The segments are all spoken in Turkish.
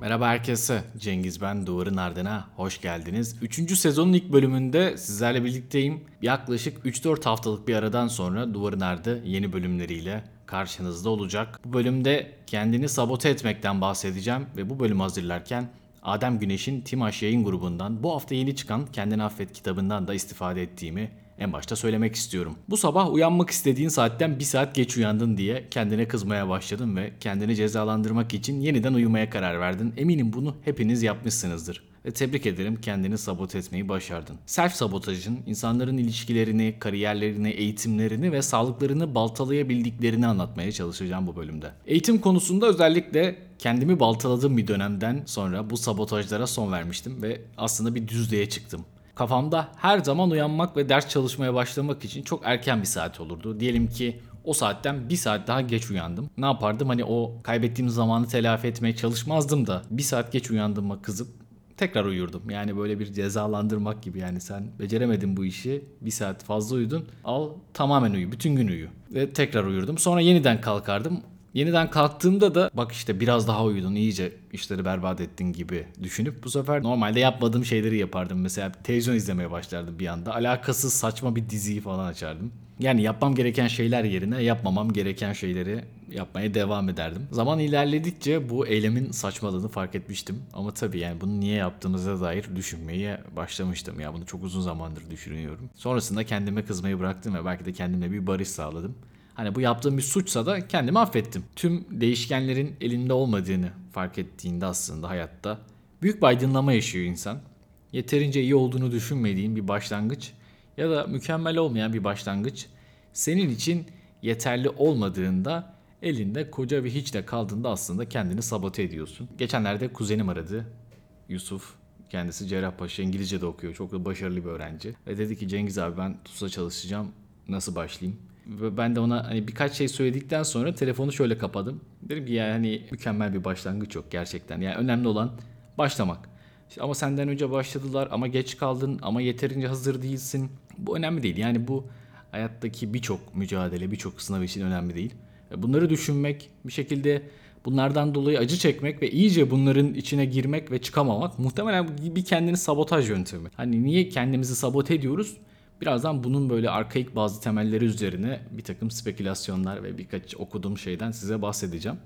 Merhaba herkese. Cengiz ben Duvarın Ardına. Hoş geldiniz. Üçüncü sezonun ilk bölümünde sizlerle birlikteyim. Yaklaşık 3-4 haftalık bir aradan sonra Duvarın Ardı yeni bölümleriyle karşınızda olacak. Bu bölümde kendini sabote etmekten bahsedeceğim ve bu bölümü hazırlarken Adem Güneş'in Timaş yayın grubundan bu hafta yeni çıkan Kendini Affet kitabından da istifade ettiğimi en başta söylemek istiyorum. Bu sabah uyanmak istediğin saatten bir saat geç uyandın diye kendine kızmaya başladın ve kendini cezalandırmak için yeniden uyumaya karar verdin. Eminim bunu hepiniz yapmışsınızdır. Ve tebrik ederim kendini sabote etmeyi başardın. Self sabotajın insanların ilişkilerini, kariyerlerini, eğitimlerini ve sağlıklarını baltalayabildiklerini anlatmaya çalışacağım bu bölümde. Eğitim konusunda özellikle kendimi baltaladığım bir dönemden sonra bu sabotajlara son vermiştim ve aslında bir düzlüğe çıktım. Kafamda her zaman uyanmak ve ders çalışmaya başlamak için çok erken bir saat olurdu. Diyelim ki o saatten bir saat daha geç uyandım. Ne yapardım? Hani o kaybettiğim zamanı telafi etmeye çalışmazdım da bir saat geç uyandığıma kızıp tekrar uyurdum. Yani böyle bir cezalandırmak gibi yani sen beceremedin bu işi bir saat fazla uyudun al tamamen uyu bütün gün uyu ve tekrar uyurdum. Sonra yeniden kalkardım Yeniden kalktığımda da bak işte biraz daha uyudun iyice işleri berbat ettin gibi düşünüp bu sefer normalde yapmadığım şeyleri yapardım. Mesela televizyon izlemeye başlardım bir anda. Alakasız saçma bir diziyi falan açardım. Yani yapmam gereken şeyler yerine yapmamam gereken şeyleri yapmaya devam ederdim. Zaman ilerledikçe bu eylemin saçmalığını fark etmiştim. Ama tabii yani bunu niye yaptığımıza dair düşünmeye başlamıştım. Ya bunu çok uzun zamandır düşünüyorum. Sonrasında kendime kızmayı bıraktım ve belki de kendime bir barış sağladım. Hani bu yaptığım bir suçsa da kendimi affettim. Tüm değişkenlerin elinde olmadığını fark ettiğinde aslında hayatta büyük bir aydınlama yaşıyor insan. Yeterince iyi olduğunu düşünmediğin bir başlangıç ya da mükemmel olmayan bir başlangıç senin için yeterli olmadığında elinde koca bir hiçle kaldığında aslında kendini sabote ediyorsun. Geçenlerde kuzenim aradı. Yusuf kendisi Cerrahpaşa İngilizce de okuyor. Çok da başarılı bir öğrenci. Ve dedi ki Cengiz abi ben TUS'a çalışacağım. Nasıl başlayayım? Ben de ona hani birkaç şey söyledikten sonra telefonu şöyle kapadım. Dedim ki yani hani mükemmel bir başlangıç yok gerçekten. Yani önemli olan başlamak. İşte ama senden önce başladılar ama geç kaldın ama yeterince hazır değilsin. Bu önemli değil. Yani bu hayattaki birçok mücadele, birçok sınav için önemli değil. Bunları düşünmek, bir şekilde bunlardan dolayı acı çekmek ve iyice bunların içine girmek ve çıkamamak muhtemelen bir kendini sabotaj yöntemi. Hani niye kendimizi sabote ediyoruz? Birazdan bunun böyle arkaik bazı temelleri üzerine bir takım spekülasyonlar ve birkaç okuduğum şeyden size bahsedeceğim.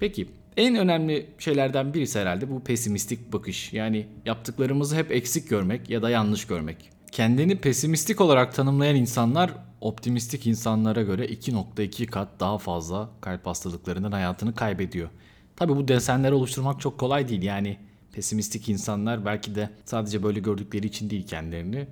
Peki en önemli şeylerden birisi herhalde bu pesimistik bakış. Yani yaptıklarımızı hep eksik görmek ya da yanlış görmek. Kendini pesimistik olarak tanımlayan insanlar optimistik insanlara göre 2.2 kat daha fazla kalp hastalıklarından hayatını kaybediyor. Tabi bu desenleri oluşturmak çok kolay değil. Yani pesimistik insanlar belki de sadece böyle gördükleri için değil kendilerini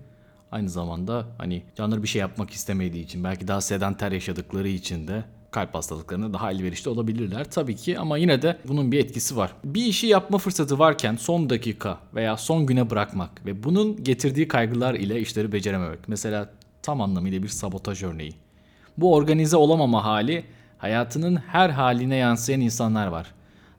Aynı zamanda hani canları bir şey yapmak istemediği için belki daha sedanter yaşadıkları için de kalp hastalıklarına daha elverişli olabilirler tabii ki ama yine de bunun bir etkisi var. Bir işi yapma fırsatı varken son dakika veya son güne bırakmak ve bunun getirdiği kaygılar ile işleri becerememek. Mesela tam anlamıyla bir sabotaj örneği. Bu organize olamama hali hayatının her haline yansıyan insanlar var.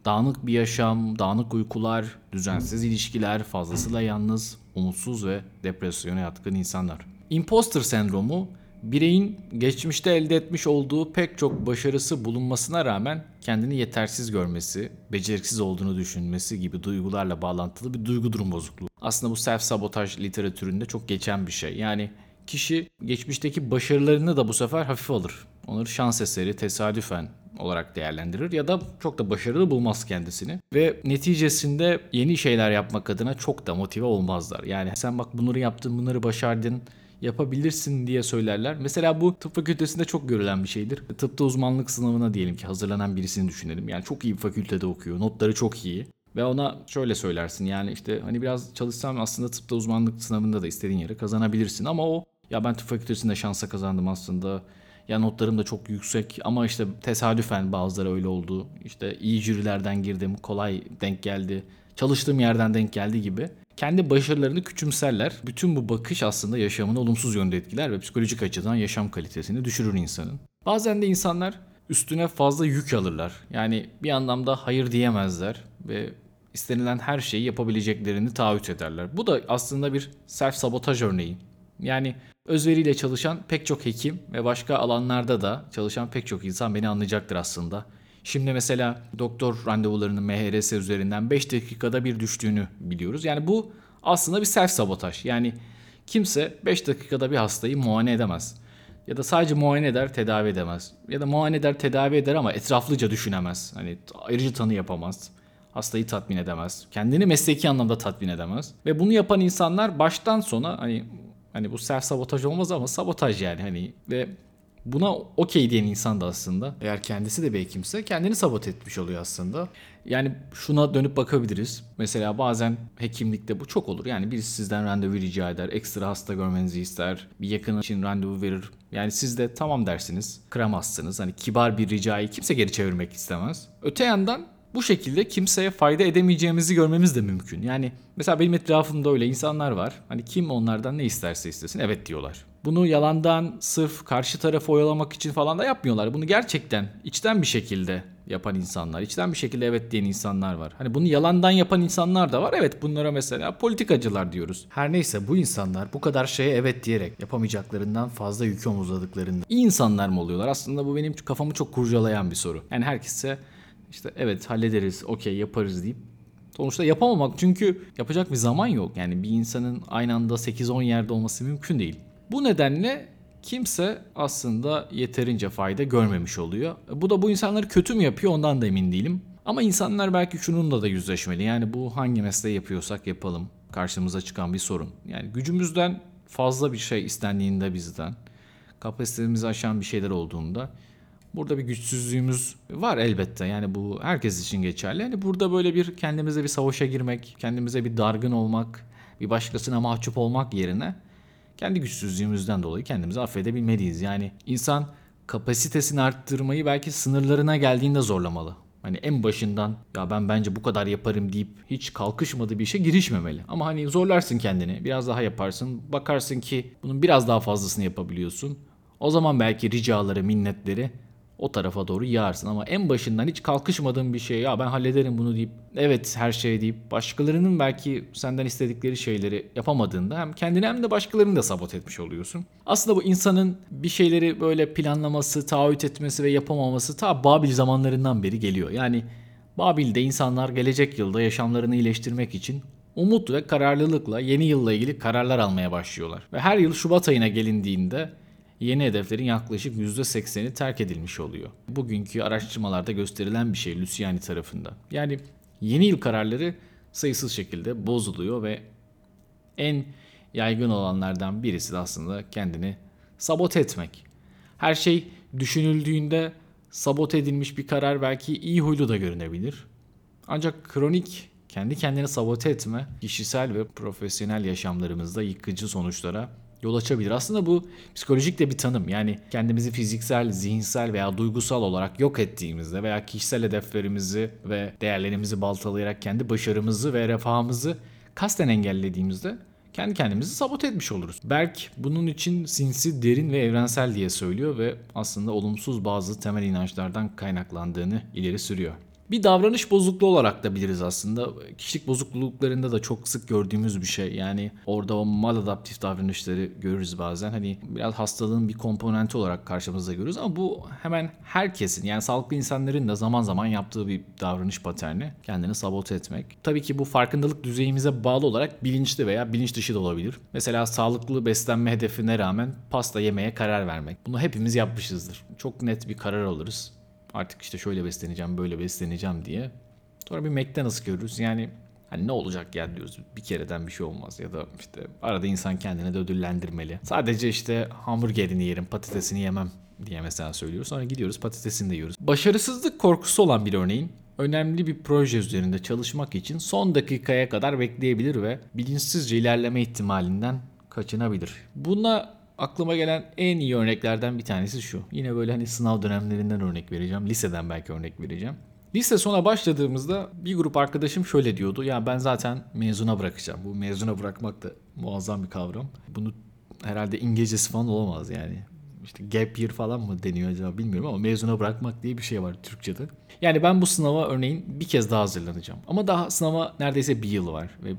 Dağınık bir yaşam, dağınık uykular, düzensiz ilişkiler, fazlasıyla yalnız, umutsuz ve depresyona yatkın insanlar. Imposter sendromu bireyin geçmişte elde etmiş olduğu pek çok başarısı bulunmasına rağmen kendini yetersiz görmesi, beceriksiz olduğunu düşünmesi gibi duygularla bağlantılı bir duygu durum bozukluğu. Aslında bu self sabotaj literatüründe çok geçen bir şey. Yani kişi geçmişteki başarılarını da bu sefer hafif alır. Onları şans eseri, tesadüfen olarak değerlendirir ya da çok da başarılı bulmaz kendisini. Ve neticesinde yeni şeyler yapmak adına çok da motive olmazlar. Yani sen bak bunları yaptın, bunları başardın, yapabilirsin diye söylerler. Mesela bu tıp fakültesinde çok görülen bir şeydir. Tıpta uzmanlık sınavına diyelim ki hazırlanan birisini düşünelim. Yani çok iyi bir fakültede okuyor, notları çok iyi. Ve ona şöyle söylersin yani işte hani biraz çalışsam aslında tıpta uzmanlık sınavında da istediğin yere kazanabilirsin. Ama o ya ben tıp fakültesinde şansa kazandım aslında ya notlarım da çok yüksek ama işte tesadüfen bazıları öyle oldu. İşte iyi jürilerden girdim, kolay denk geldi, çalıştığım yerden denk geldi gibi. Kendi başarılarını küçümserler. Bütün bu bakış aslında yaşamını olumsuz yönde etkiler ve psikolojik açıdan yaşam kalitesini düşürür insanın. Bazen de insanlar üstüne fazla yük alırlar. Yani bir anlamda hayır diyemezler ve istenilen her şeyi yapabileceklerini taahhüt ederler. Bu da aslında bir self sabotaj örneği. Yani özveriyle çalışan pek çok hekim ve başka alanlarda da çalışan pek çok insan beni anlayacaktır aslında. Şimdi mesela doktor randevularının MHRS üzerinden 5 dakikada bir düştüğünü biliyoruz. Yani bu aslında bir self sabotaj. Yani kimse 5 dakikada bir hastayı muayene edemez. Ya da sadece muayene eder, tedavi edemez. Ya da muayene eder, tedavi eder ama etraflıca düşünemez. Hani ayrıcı tanı yapamaz. Hastayı tatmin edemez. Kendini mesleki anlamda tatmin edemez. Ve bunu yapan insanlar baştan sona hani hani bu self sabotaj olmaz ama sabotaj yani hani ve buna okey diyen insan da aslında eğer kendisi de bir hekimse kendini sabot etmiş oluyor aslında. Yani şuna dönüp bakabiliriz. Mesela bazen hekimlikte bu çok olur. Yani birisi sizden randevu rica eder, ekstra hasta görmenizi ister, bir yakın için randevu verir. Yani siz de tamam dersiniz, kıramazsınız. Hani kibar bir ricayı kimse geri çevirmek istemez. Öte yandan bu şekilde kimseye fayda edemeyeceğimizi görmemiz de mümkün. Yani mesela benim etrafımda öyle insanlar var. Hani kim onlardan ne isterse istesin evet diyorlar. Bunu yalandan sırf karşı tarafı oyalamak için falan da yapmıyorlar. Bunu gerçekten içten bir şekilde yapan insanlar, içten bir şekilde evet diyen insanlar var. Hani bunu yalandan yapan insanlar da var. Evet bunlara mesela politikacılar diyoruz. Her neyse bu insanlar bu kadar şeye evet diyerek yapamayacaklarından fazla yükü omuzladıklarında iyi insanlar mı oluyorlar? Aslında bu benim kafamı çok kurcalayan bir soru. Yani herkese işte evet hallederiz, okey yaparız deyip sonuçta yapamamak çünkü yapacak bir zaman yok. Yani bir insanın aynı anda 8-10 yerde olması mümkün değil. Bu nedenle kimse aslında yeterince fayda görmemiş oluyor. Bu da bu insanları kötü mü yapıyor ondan da emin değilim. Ama insanlar belki şununla da yüzleşmeli. Yani bu hangi mesleği yapıyorsak yapalım. Karşımıza çıkan bir sorun. Yani gücümüzden fazla bir şey istendiğinde bizden, kapasitemizi aşan bir şeyler olduğunda Burada bir güçsüzlüğümüz var elbette. Yani bu herkes için geçerli. Yani burada böyle bir kendimize bir savaşa girmek, kendimize bir dargın olmak, bir başkasına mahcup olmak yerine kendi güçsüzlüğümüzden dolayı kendimizi affedebilmeliyiz. Yani insan kapasitesini arttırmayı belki sınırlarına geldiğinde zorlamalı. Hani en başından ya ben bence bu kadar yaparım deyip hiç kalkışmadığı bir işe girişmemeli. Ama hani zorlarsın kendini, biraz daha yaparsın, bakarsın ki bunun biraz daha fazlasını yapabiliyorsun. O zaman belki ricaları, minnetleri o tarafa doğru yağarsın. Ama en başından hiç kalkışmadığın bir şey ya ben hallederim bunu deyip evet her şey deyip başkalarının belki senden istedikleri şeyleri yapamadığında hem kendini hem de başkalarını da sabot etmiş oluyorsun. Aslında bu insanın bir şeyleri böyle planlaması, taahhüt etmesi ve yapamaması ta Babil zamanlarından beri geliyor. Yani Babil'de insanlar gelecek yılda yaşamlarını iyileştirmek için umut ve kararlılıkla yeni yılla ilgili kararlar almaya başlıyorlar. Ve her yıl Şubat ayına gelindiğinde yeni hedeflerin yaklaşık %80'i terk edilmiş oluyor. Bugünkü araştırmalarda gösterilen bir şey Luciani tarafından. Yani yeni yıl kararları sayısız şekilde bozuluyor ve en yaygın olanlardan birisi de aslında kendini sabote etmek. Her şey düşünüldüğünde sabote edilmiş bir karar belki iyi huylu da görünebilir. Ancak kronik kendi kendini sabote etme kişisel ve profesyonel yaşamlarımızda yıkıcı sonuçlara yol açabilir. Aslında bu psikolojik de bir tanım. Yani kendimizi fiziksel, zihinsel veya duygusal olarak yok ettiğimizde veya kişisel hedeflerimizi ve değerlerimizi baltalayarak kendi başarımızı ve refahımızı kasten engellediğimizde kendi kendimizi sabote etmiş oluruz. Berk bunun için sinsi, derin ve evrensel diye söylüyor ve aslında olumsuz bazı temel inançlardan kaynaklandığını ileri sürüyor. Bir davranış bozukluğu olarak da biliriz aslında. Kişilik bozukluklarında da çok sık gördüğümüz bir şey. Yani orada o maladaptif davranışları görürüz bazen. Hani biraz hastalığın bir komponenti olarak karşımıza görürüz ama bu hemen herkesin yani sağlıklı insanların da zaman zaman yaptığı bir davranış paterni. Kendini sabote etmek. Tabii ki bu farkındalık düzeyimize bağlı olarak bilinçli veya bilinç dışı da olabilir. Mesela sağlıklı beslenme hedefine rağmen pasta yemeye karar vermek. Bunu hepimiz yapmışızdır. Çok net bir karar alırız Artık işte şöyle besleneceğim, böyle besleneceğim diye. Sonra bir McDonald's görürüz. Yani hani ne olacak ya diyoruz. Bir kereden bir şey olmaz ya da işte arada insan kendini de ödüllendirmeli. Sadece işte hamburgerini yerim, patatesini yemem diye mesela söylüyoruz. Sonra gidiyoruz patatesini de yiyoruz. Başarısızlık korkusu olan bir örneğin önemli bir proje üzerinde çalışmak için son dakikaya kadar bekleyebilir ve bilinçsizce ilerleme ihtimalinden kaçınabilir. Buna aklıma gelen en iyi örneklerden bir tanesi şu. Yine böyle hani sınav dönemlerinden örnek vereceğim. Liseden belki örnek vereceğim. Lise sona başladığımızda bir grup arkadaşım şöyle diyordu. Ya ben zaten mezuna bırakacağım. Bu mezuna bırakmak da muazzam bir kavram. Bunu herhalde İngilizcesi falan olamaz yani. İşte gap year falan mı deniyor acaba bilmiyorum ama mezuna bırakmak diye bir şey var Türkçe'de. Yani ben bu sınava örneğin bir kez daha hazırlanacağım. Ama daha sınava neredeyse bir yıl var. Ve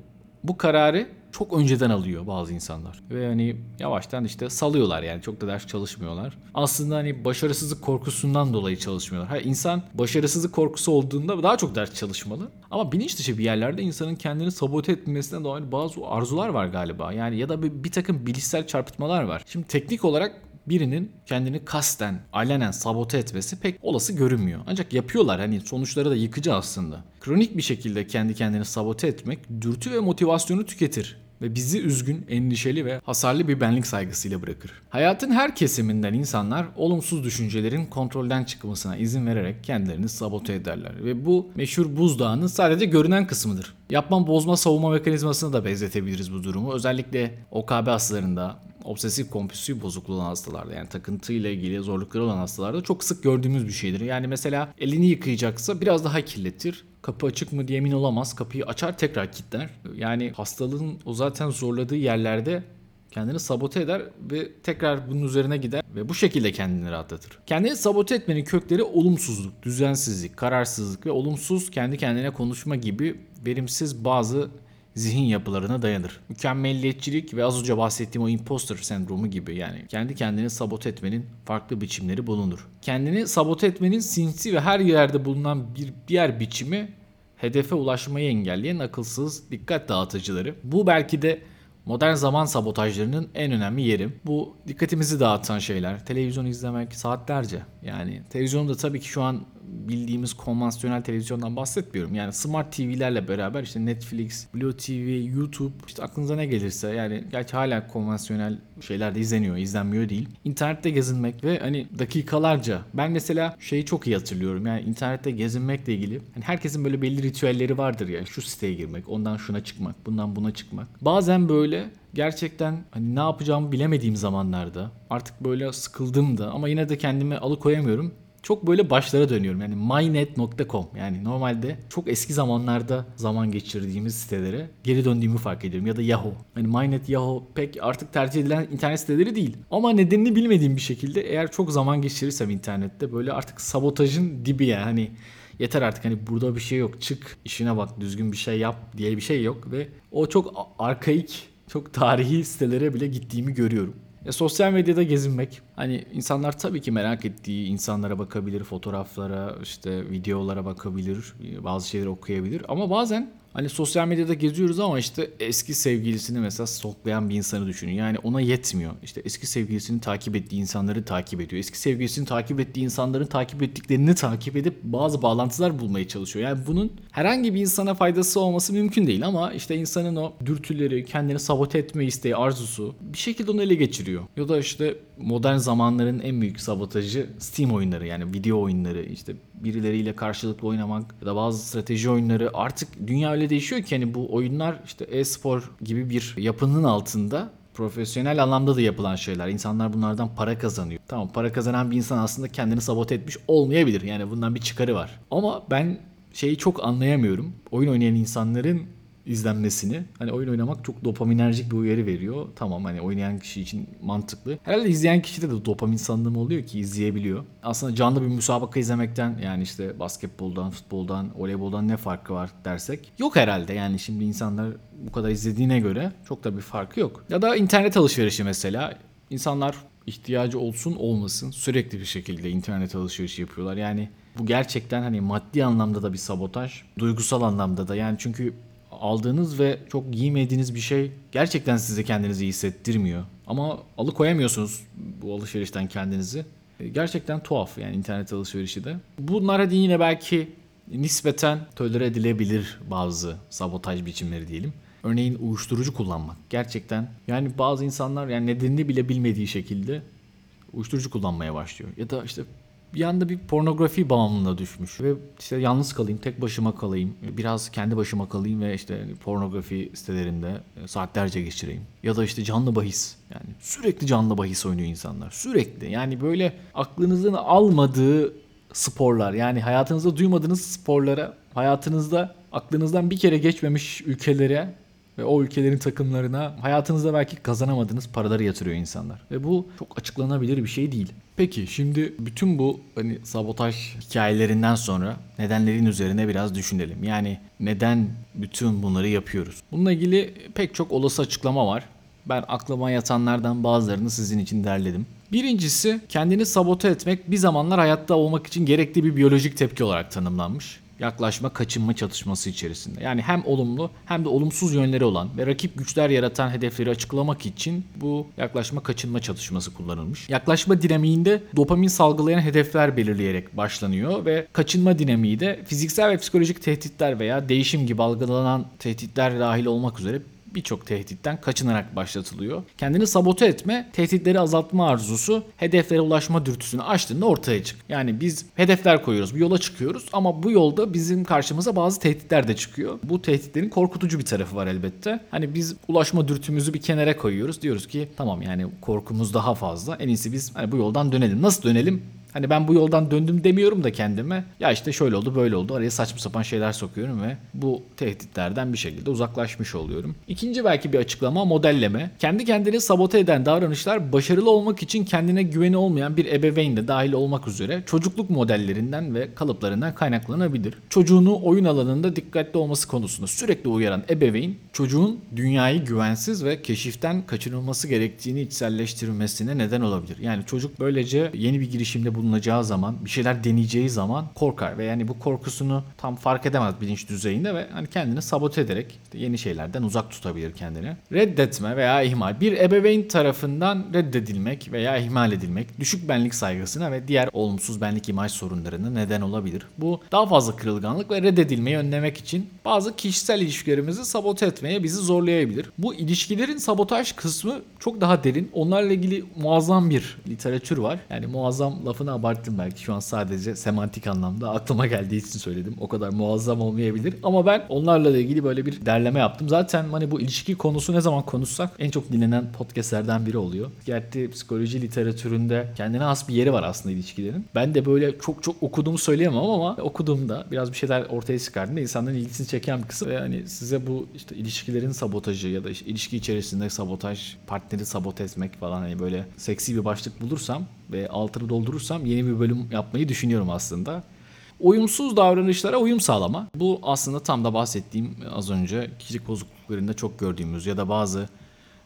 bu kararı çok önceden alıyor bazı insanlar. Ve hani yavaştan işte salıyorlar yani çok da ders çalışmıyorlar. Aslında hani başarısızlık korkusundan dolayı çalışmıyorlar. Ha insan başarısızlık korkusu olduğunda daha çok ders çalışmalı. Ama bilinç dışı bir yerlerde insanın kendini sabote etmesine dair bazı arzular var galiba. Yani ya da bir, bir takım bilişsel çarpıtmalar var. Şimdi teknik olarak birinin kendini kasten, alenen sabote etmesi pek olası görünmüyor. Ancak yapıyorlar hani sonuçları da yıkıcı aslında. Kronik bir şekilde kendi kendini sabote etmek dürtü ve motivasyonu tüketir ve bizi üzgün, endişeli ve hasarlı bir benlik saygısıyla bırakır. Hayatın her kesiminden insanlar olumsuz düşüncelerin kontrolden çıkmasına izin vererek kendilerini sabote ederler ve bu meşhur buzdağının sadece görünen kısmıdır. Yapma bozma savunma mekanizmasına da benzetebiliriz bu durumu. Özellikle OKB hastalarında, obsesif kompulsif bozukluğu olan hastalarda yani takıntıyla ilgili zorlukları olan hastalarda çok sık gördüğümüz bir şeydir. Yani mesela elini yıkayacaksa biraz daha kirletir. Kapı açık mı diye emin olamaz. Kapıyı açar tekrar kilitler. Yani hastalığın o zaten zorladığı yerlerde kendini sabote eder ve tekrar bunun üzerine gider ve bu şekilde kendini rahatlatır. Kendini sabote etmenin kökleri olumsuzluk, düzensizlik, kararsızlık ve olumsuz kendi kendine konuşma gibi verimsiz bazı zihin yapılarına dayanır. Mükemmelliyetçilik ve az önce bahsettiğim o imposter sendromu gibi yani kendi kendini sabote etmenin farklı biçimleri bulunur. Kendini sabote etmenin sinsi ve her yerde bulunan bir diğer biçimi hedefe ulaşmayı engelleyen akılsız dikkat dağıtıcıları. Bu belki de Modern zaman sabotajlarının en önemli yeri. Bu dikkatimizi dağıtan şeyler. Televizyon izlemek saatlerce. Yani televizyonda tabii ki şu an bildiğimiz konvansiyonel televizyondan bahsetmiyorum. Yani smart TV'lerle beraber işte Netflix, Blue TV, YouTube işte aklınıza ne gelirse yani gerçi hala konvansiyonel şeyler izleniyor, izlenmiyor değil. İnternette gezinmek ve hani dakikalarca ben mesela şeyi çok iyi hatırlıyorum. Yani internette gezinmekle ilgili hani herkesin böyle belli ritüelleri vardır ya. Şu siteye girmek, ondan şuna çıkmak, bundan buna çıkmak. Bazen böyle gerçekten hani ne yapacağımı bilemediğim zamanlarda artık böyle sıkıldım da ama yine de kendimi alıkoyamıyorum çok böyle başlara dönüyorum. Yani mynet.com yani normalde çok eski zamanlarda zaman geçirdiğimiz sitelere geri döndüğümü fark ediyorum. Ya da Yahoo. Hani mynet, Yahoo pek artık tercih edilen internet siteleri değil. Ama nedenini bilmediğim bir şekilde eğer çok zaman geçirirsem internette böyle artık sabotajın dibi yani hani yeter artık hani burada bir şey yok çık işine bak düzgün bir şey yap diye bir şey yok ve o çok arkaik çok tarihi sitelere bile gittiğimi görüyorum. E, sosyal medyada gezinmek. Hani insanlar tabii ki merak ettiği insanlara bakabilir, fotoğraflara, işte videolara bakabilir, bazı şeyleri okuyabilir. Ama bazen Hani sosyal medyada geziyoruz ama işte eski sevgilisini mesela stalklayan bir insanı düşünün. Yani ona yetmiyor. İşte eski sevgilisini takip ettiği insanları takip ediyor. Eski sevgilisini takip ettiği insanların takip ettiklerini takip edip bazı bağlantılar bulmaya çalışıyor. Yani bunun herhangi bir insana faydası olması mümkün değil ama işte insanın o dürtüleri, kendini sabote etme isteği, arzusu bir şekilde onu ele geçiriyor. Ya da işte modern zamanların en büyük sabotajı Steam oyunları yani video oyunları işte birileriyle karşılıklı oynamak ya da bazı strateji oyunları artık dünya öyle değişiyor ki hani bu oyunlar işte e-spor gibi bir yapının altında profesyonel anlamda da yapılan şeyler. İnsanlar bunlardan para kazanıyor. Tamam para kazanan bir insan aslında kendini sabote etmiş olmayabilir. Yani bundan bir çıkarı var. Ama ben şeyi çok anlayamıyorum. Oyun oynayan insanların izlenmesini. Hani oyun oynamak çok dopaminerjik bir uyarı veriyor. Tamam hani oynayan kişi için mantıklı. Herhalde izleyen kişide de dopamin salınımı oluyor ki izleyebiliyor. Aslında canlı bir müsabaka izlemekten yani işte basketboldan, futboldan, voleyboldan ne farkı var dersek yok herhalde. Yani şimdi insanlar bu kadar izlediğine göre çok da bir farkı yok. Ya da internet alışverişi mesela. İnsanlar ihtiyacı olsun olmasın sürekli bir şekilde internet alışverişi yapıyorlar. Yani bu gerçekten hani maddi anlamda da bir sabotaj, duygusal anlamda da. Yani çünkü aldığınız ve çok giymediğiniz bir şey gerçekten size kendinizi iyi hissettirmiyor. Ama alıkoyamıyorsunuz bu alışverişten kendinizi. E, gerçekten tuhaf yani internet alışverişi de. Bunlar hadi yine belki nispeten tolere edilebilir bazı sabotaj biçimleri diyelim. Örneğin uyuşturucu kullanmak. Gerçekten yani bazı insanlar yani nedenini bile bilmediği şekilde uyuşturucu kullanmaya başlıyor. Ya da işte bir anda bir pornografi bağımlılığına düşmüş ve işte yalnız kalayım, tek başıma kalayım, biraz kendi başıma kalayım ve işte pornografi sitelerinde saatlerce geçireyim. Ya da işte canlı bahis. Yani sürekli canlı bahis oynuyor insanlar. Sürekli. Yani böyle aklınızın almadığı sporlar. Yani hayatınızda duymadığınız sporlara, hayatınızda aklınızdan bir kere geçmemiş ülkelere ve o ülkelerin takımlarına hayatınızda belki kazanamadığınız paraları yatırıyor insanlar. Ve bu çok açıklanabilir bir şey değil. Peki şimdi bütün bu hani sabotaj hikayelerinden sonra nedenlerin üzerine biraz düşünelim. Yani neden bütün bunları yapıyoruz? Bununla ilgili pek çok olası açıklama var. Ben aklıma yatanlardan bazılarını sizin için derledim. Birincisi kendini sabote etmek bir zamanlar hayatta olmak için gerekli bir biyolojik tepki olarak tanımlanmış yaklaşma kaçınma çatışması içerisinde. Yani hem olumlu hem de olumsuz yönleri olan ve rakip güçler yaratan hedefleri açıklamak için bu yaklaşma kaçınma çatışması kullanılmış. Yaklaşma dinamiğinde dopamin salgılayan hedefler belirleyerek başlanıyor ve kaçınma dinamiği de fiziksel ve psikolojik tehditler veya değişim gibi algılanan tehditler dahil olmak üzere birçok tehditten kaçınarak başlatılıyor. Kendini sabote etme, tehditleri azaltma arzusu, hedeflere ulaşma dürtüsünü açtığında ortaya çık. Yani biz hedefler koyuyoruz, bir yola çıkıyoruz ama bu yolda bizim karşımıza bazı tehditler de çıkıyor. Bu tehditlerin korkutucu bir tarafı var elbette. Hani biz ulaşma dürtümüzü bir kenara koyuyoruz. Diyoruz ki tamam yani korkumuz daha fazla. En iyisi biz hani bu yoldan dönelim. Nasıl dönelim? Hani ben bu yoldan döndüm demiyorum da kendime. Ya işte şöyle oldu böyle oldu. Araya saçma sapan şeyler sokuyorum ve bu tehditlerden bir şekilde uzaklaşmış oluyorum. İkinci belki bir açıklama modelleme. Kendi kendini sabote eden davranışlar başarılı olmak için kendine güveni olmayan bir ebeveyn de dahil olmak üzere çocukluk modellerinden ve kalıplarından kaynaklanabilir. Çocuğunu oyun alanında dikkatli olması konusunda sürekli uyaran ebeveyn çocuğun dünyayı güvensiz ve keşiften kaçınılması gerektiğini içselleştirmesine neden olabilir. Yani çocuk böylece yeni bir girişimde bulunacağı zaman, bir şeyler deneyeceği zaman korkar ve yani bu korkusunu tam fark edemez bilinç düzeyinde ve hani kendini sabote ederek işte yeni şeylerden uzak tutabilir kendini. Reddetme veya ihmal bir ebeveyn tarafından reddedilmek veya ihmal edilmek düşük benlik saygısına ve diğer olumsuz benlik imaj sorunlarına neden olabilir. Bu daha fazla kırılganlık ve reddedilmeyi önlemek için bazı kişisel ilişkilerimizi sabote etmeye bizi zorlayabilir. Bu ilişkilerin sabotaj kısmı çok daha derin. Onlarla ilgili muazzam bir literatür var. Yani muazzam lafını abarttım belki şu an sadece semantik anlamda aklıma geldiği için söyledim. O kadar muazzam olmayabilir ama ben onlarla da ilgili böyle bir derleme yaptım. Zaten hani bu ilişki konusu ne zaman konuşsak en çok dinlenen podcastlerden biri oluyor. Gerçi psikoloji literatüründe kendine has bir yeri var aslında ilişkilerin. Ben de böyle çok çok okuduğumu söyleyemem ama okuduğumda biraz bir şeyler ortaya çıkardığında insanların ilgisini çeken bir kısım ve hani size bu işte ilişkilerin sabotajı ya da işte ilişki içerisinde sabotaj, partneri sabote etmek falan hani böyle seksi bir başlık bulursam ve altını doldurursam yeni bir bölüm yapmayı düşünüyorum aslında. Uyumsuz davranışlara uyum sağlama. Bu aslında tam da bahsettiğim az önce kişilik bozukluklarında çok gördüğümüz ya da bazı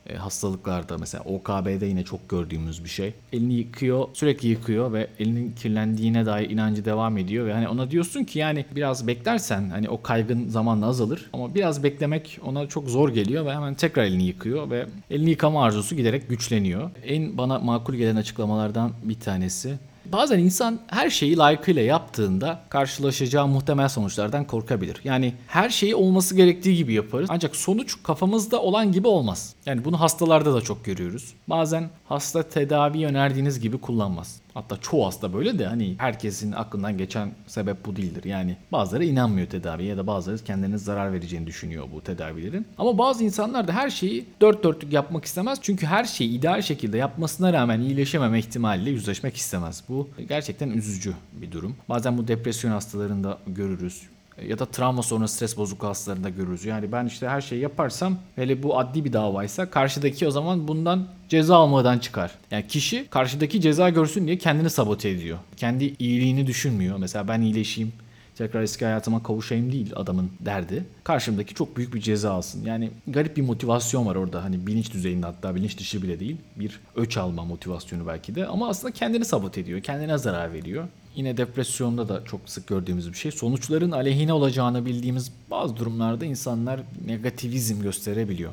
e, hastalıklarda mesela OKB'de yine çok gördüğümüz bir şey. Elini yıkıyor, sürekli yıkıyor ve elinin kirlendiğine dair inancı devam ediyor ve hani ona diyorsun ki yani biraz beklersen hani o kaygın zamanla azalır ama biraz beklemek ona çok zor geliyor ve hemen tekrar elini yıkıyor ve elini yıkama arzusu giderek güçleniyor. En bana makul gelen açıklamalardan bir tanesi Bazen insan her şeyi layıkıyla yaptığında karşılaşacağı muhtemel sonuçlardan korkabilir. Yani her şeyi olması gerektiği gibi yaparız. Ancak sonuç kafamızda olan gibi olmaz. Yani bunu hastalarda da çok görüyoruz. Bazen hasta tedavi önerdiğiniz gibi kullanmaz. Hatta çoğu hasta böyle de hani herkesin aklından geçen sebep bu değildir. Yani bazıları inanmıyor tedaviye ya da bazıları kendine zarar vereceğini düşünüyor bu tedavilerin. Ama bazı insanlar da her şeyi dört dörtlük yapmak istemez. Çünkü her şeyi ideal şekilde yapmasına rağmen iyileşememe ihtimaliyle yüzleşmek istemez. Bu gerçekten üzücü bir durum. Bazen bu depresyon hastalarında görürüz ya da travma sonra stres bozukluğu hastalarında görürüz. Yani ben işte her şeyi yaparsam hele bu adli bir davaysa karşıdaki o zaman bundan ceza almadan çıkar. Yani kişi karşıdaki ceza görsün diye kendini sabote ediyor. Kendi iyiliğini düşünmüyor. Mesela ben iyileşeyim tekrar eski hayatıma kavuşayım değil adamın derdi. Karşımdaki çok büyük bir ceza alsın. Yani garip bir motivasyon var orada. Hani bilinç düzeyinde hatta bilinç dışı bile değil. Bir öç alma motivasyonu belki de. Ama aslında kendini sabote ediyor. Kendine zarar veriyor. Yine depresyonda da çok sık gördüğümüz bir şey. Sonuçların aleyhine olacağını bildiğimiz bazı durumlarda insanlar negativizm gösterebiliyor.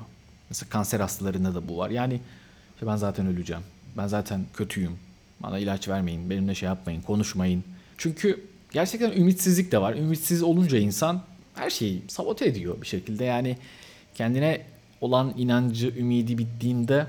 Mesela kanser hastalarında da bu var. Yani işte ben zaten öleceğim. Ben zaten kötüyüm. Bana ilaç vermeyin. Benimle şey yapmayın. Konuşmayın. Çünkü gerçekten ümitsizlik de var. Ümitsiz olunca insan her şeyi sabote ediyor bir şekilde. Yani kendine olan inancı, ümidi bittiğinde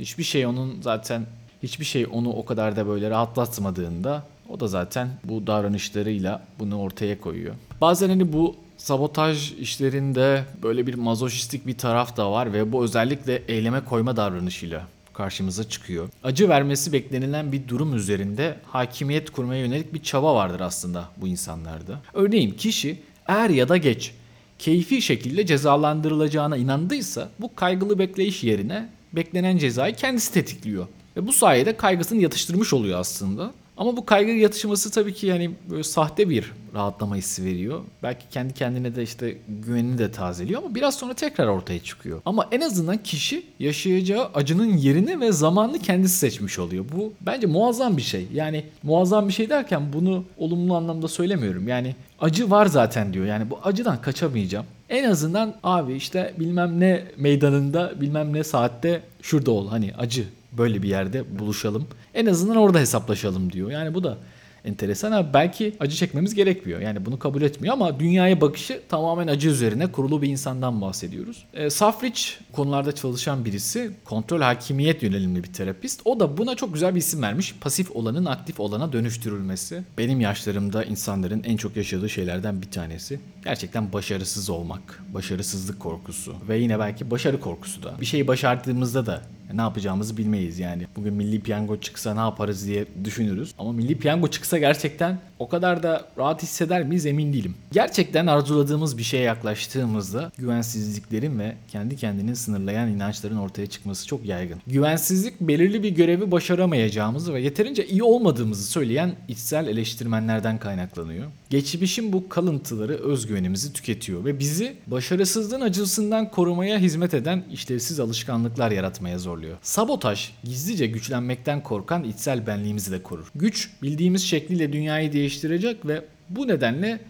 hiçbir şey onun zaten hiçbir şey onu o kadar da böyle rahatlatmadığında o da zaten bu davranışlarıyla bunu ortaya koyuyor. Bazen hani bu sabotaj işlerinde böyle bir mazoşistik bir taraf da var ve bu özellikle eyleme koyma davranışıyla karşımıza çıkıyor. Acı vermesi beklenilen bir durum üzerinde hakimiyet kurmaya yönelik bir çaba vardır aslında bu insanlarda. Örneğin kişi er ya da geç keyfi şekilde cezalandırılacağına inandıysa bu kaygılı bekleyiş yerine beklenen cezayı kendisi tetikliyor. Ve bu sayede kaygısını yatıştırmış oluyor aslında. Ama bu kaygı yatışması tabii ki yani böyle sahte bir rahatlama hissi veriyor. Belki kendi kendine de işte güvenini de tazeliyor ama biraz sonra tekrar ortaya çıkıyor. Ama en azından kişi yaşayacağı acının yerini ve zamanını kendisi seçmiş oluyor. Bu bence muazzam bir şey. Yani muazzam bir şey derken bunu olumlu anlamda söylemiyorum. Yani acı var zaten diyor. Yani bu acıdan kaçamayacağım. En azından abi işte bilmem ne meydanında bilmem ne saatte şurada ol. Hani acı böyle bir yerde buluşalım. En azından orada hesaplaşalım diyor. Yani bu da enteresan ama belki acı çekmemiz gerekmiyor. Yani bunu kabul etmiyor ama dünyaya bakışı tamamen acı üzerine kurulu bir insandan bahsediyoruz. E, Safrich konularda çalışan birisi, kontrol hakimiyet yönelimli bir terapist. O da buna çok güzel bir isim vermiş. Pasif olanın aktif olana dönüştürülmesi. Benim yaşlarımda insanların en çok yaşadığı şeylerden bir tanesi. Gerçekten başarısız olmak, başarısızlık korkusu ve yine belki başarı korkusu da. Bir şeyi başardığımızda da ne yapacağımızı bilmeyiz yani. Bugün milli piyango çıksa ne yaparız diye düşünürüz. Ama milli piyango çıksa gerçekten o kadar da rahat hisseder miyiz emin değilim. Gerçekten arzuladığımız bir şeye yaklaştığımızda güvensizliklerin ve kendi kendini sınırlayan inançların ortaya çıkması çok yaygın. Güvensizlik belirli bir görevi başaramayacağımızı ve yeterince iyi olmadığımızı söyleyen içsel eleştirmenlerden kaynaklanıyor. Geçmişin bu kalıntıları özgüvenimizi tüketiyor ve bizi başarısızlığın acısından korumaya hizmet eden işlevsiz alışkanlıklar yaratmaya zorluyor. Sabotaj gizlice güçlenmekten korkan içsel benliğimizi de korur. Güç bildiğimiz şekliyle dünyayı değiştirecek ve bu nedenle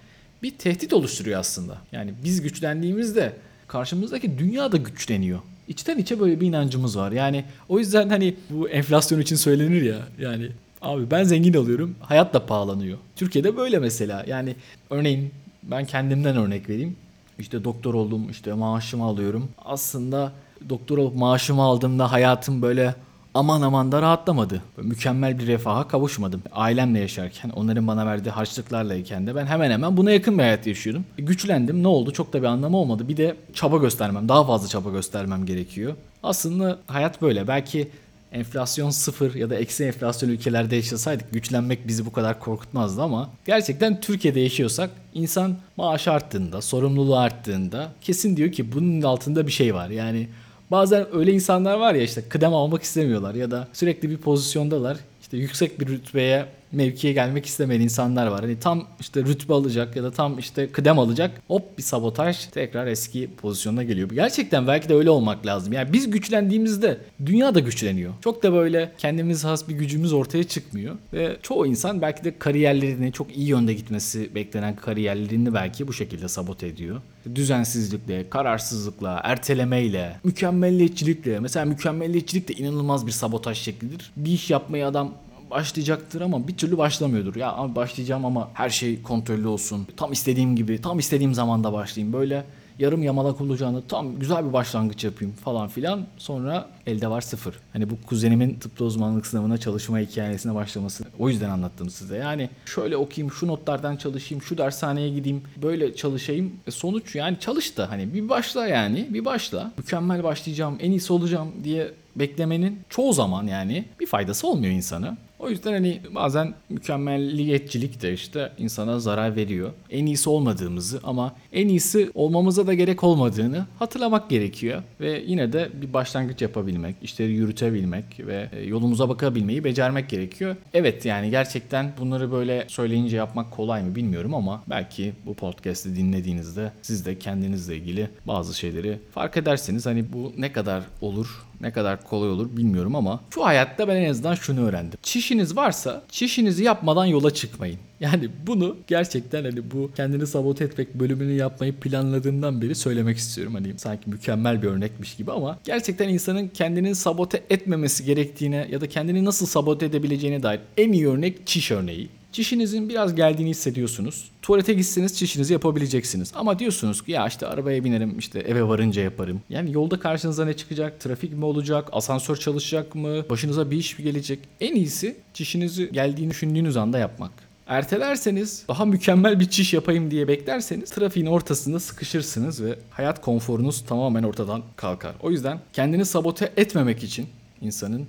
bir tehdit oluşturuyor aslında. Yani biz güçlendiğimizde karşımızdaki dünya da güçleniyor. İçten içe böyle bir inancımız var. Yani o yüzden hani bu enflasyon için söylenir ya yani Abi ben zengin oluyorum. Hayat da pahalanıyor. Türkiye'de böyle mesela. Yani örneğin ben kendimden örnek vereyim. İşte doktor oldum, işte maaşımı alıyorum. Aslında doktor olup maaşımı aldığımda hayatım böyle aman aman da rahatlamadı. Böyle mükemmel bir refaha kavuşmadım. Ailemle yaşarken, onların bana verdiği harçlıklarlayken de ben hemen hemen buna yakın bir hayat yaşıyordum. E, güçlendim. Ne oldu? Çok da bir anlamı olmadı. Bir de çaba göstermem, daha fazla çaba göstermem gerekiyor. Aslında hayat böyle. Belki enflasyon sıfır ya da eksi enflasyon ülkelerde yaşasaydık güçlenmek bizi bu kadar korkutmazdı ama gerçekten Türkiye'de yaşıyorsak insan maaş arttığında, sorumluluğu arttığında kesin diyor ki bunun altında bir şey var. Yani bazen öyle insanlar var ya işte kıdem almak istemiyorlar ya da sürekli bir pozisyondalar. İşte yüksek bir rütbeye mevkiye gelmek istemeyen insanlar var. Hani tam işte rütbe alacak ya da tam işte kıdem alacak. Hop bir sabotaj tekrar eski pozisyonuna geliyor. Gerçekten belki de öyle olmak lazım. Yani biz güçlendiğimizde dünya da güçleniyor. Çok da böyle kendimiz has bir gücümüz ortaya çıkmıyor. Ve çoğu insan belki de kariyerlerini çok iyi yönde gitmesi beklenen kariyerlerini belki bu şekilde sabote ediyor. Düzensizlikle, kararsızlıkla, ertelemeyle, mükemmelliyetçilikle. Mesela mükemmelliyetçilik de inanılmaz bir sabotaj şeklidir. Bir iş yapmaya adam başlayacaktır ama bir türlü başlamıyordur. Ya abi başlayacağım ama her şey kontrollü olsun. Tam istediğim gibi, tam istediğim zamanda başlayayım. Böyle yarım yamalak olacağını tam güzel bir başlangıç yapayım falan filan. Sonra elde var sıfır. Hani bu kuzenimin tıpta uzmanlık sınavına çalışma hikayesine başlaması. O yüzden anlattım size. Yani şöyle okuyayım, şu notlardan çalışayım, şu dershaneye gideyim, böyle çalışayım. E sonuç yani çalış da hani bir başla yani bir başla. Mükemmel başlayacağım, en iyisi olacağım diye beklemenin çoğu zaman yani bir faydası olmuyor insana. O yüzden hani bazen mükemmelliyetçilik de işte insana zarar veriyor. En iyisi olmadığımızı ama en iyisi olmamıza da gerek olmadığını hatırlamak gerekiyor. Ve yine de bir başlangıç yapabilmek, işleri yürütebilmek ve e, yolumuza bakabilmeyi becermek gerekiyor. Evet yani gerçekten bunları böyle söyleyince yapmak kolay mı bilmiyorum ama belki bu podcast'i dinlediğinizde siz de kendinizle ilgili bazı şeyleri fark edersiniz. Hani bu ne kadar olur ne kadar kolay olur bilmiyorum ama şu hayatta ben en azından şunu öğrendim. Çişiniz varsa çişinizi yapmadan yola çıkmayın. Yani bunu gerçekten hani bu kendini sabote etmek bölümünü yapmayı planladığından beri söylemek istiyorum. Hani sanki mükemmel bir örnekmiş gibi ama gerçekten insanın kendini sabote etmemesi gerektiğine ya da kendini nasıl sabote edebileceğine dair en iyi örnek çiş örneği. Çişinizin biraz geldiğini hissediyorsunuz. Tuvalete gitseniz çişinizi yapabileceksiniz. Ama diyorsunuz ki ya işte arabaya binerim işte eve varınca yaparım. Yani yolda karşınıza ne çıkacak? Trafik mi olacak? Asansör çalışacak mı? Başınıza bir iş mi gelecek? En iyisi çişinizi geldiğini düşündüğünüz anda yapmak. Ertelerseniz daha mükemmel bir çiş yapayım diye beklerseniz trafiğin ortasında sıkışırsınız ve hayat konforunuz tamamen ortadan kalkar. O yüzden kendini sabote etmemek için insanın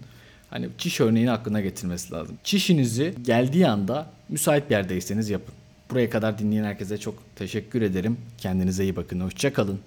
hani çiş örneğini aklına getirmesi lazım. Çişinizi geldiği anda müsait bir yerdeyseniz yapın. Buraya kadar dinleyen herkese çok teşekkür ederim. Kendinize iyi bakın. Hoşçakalın.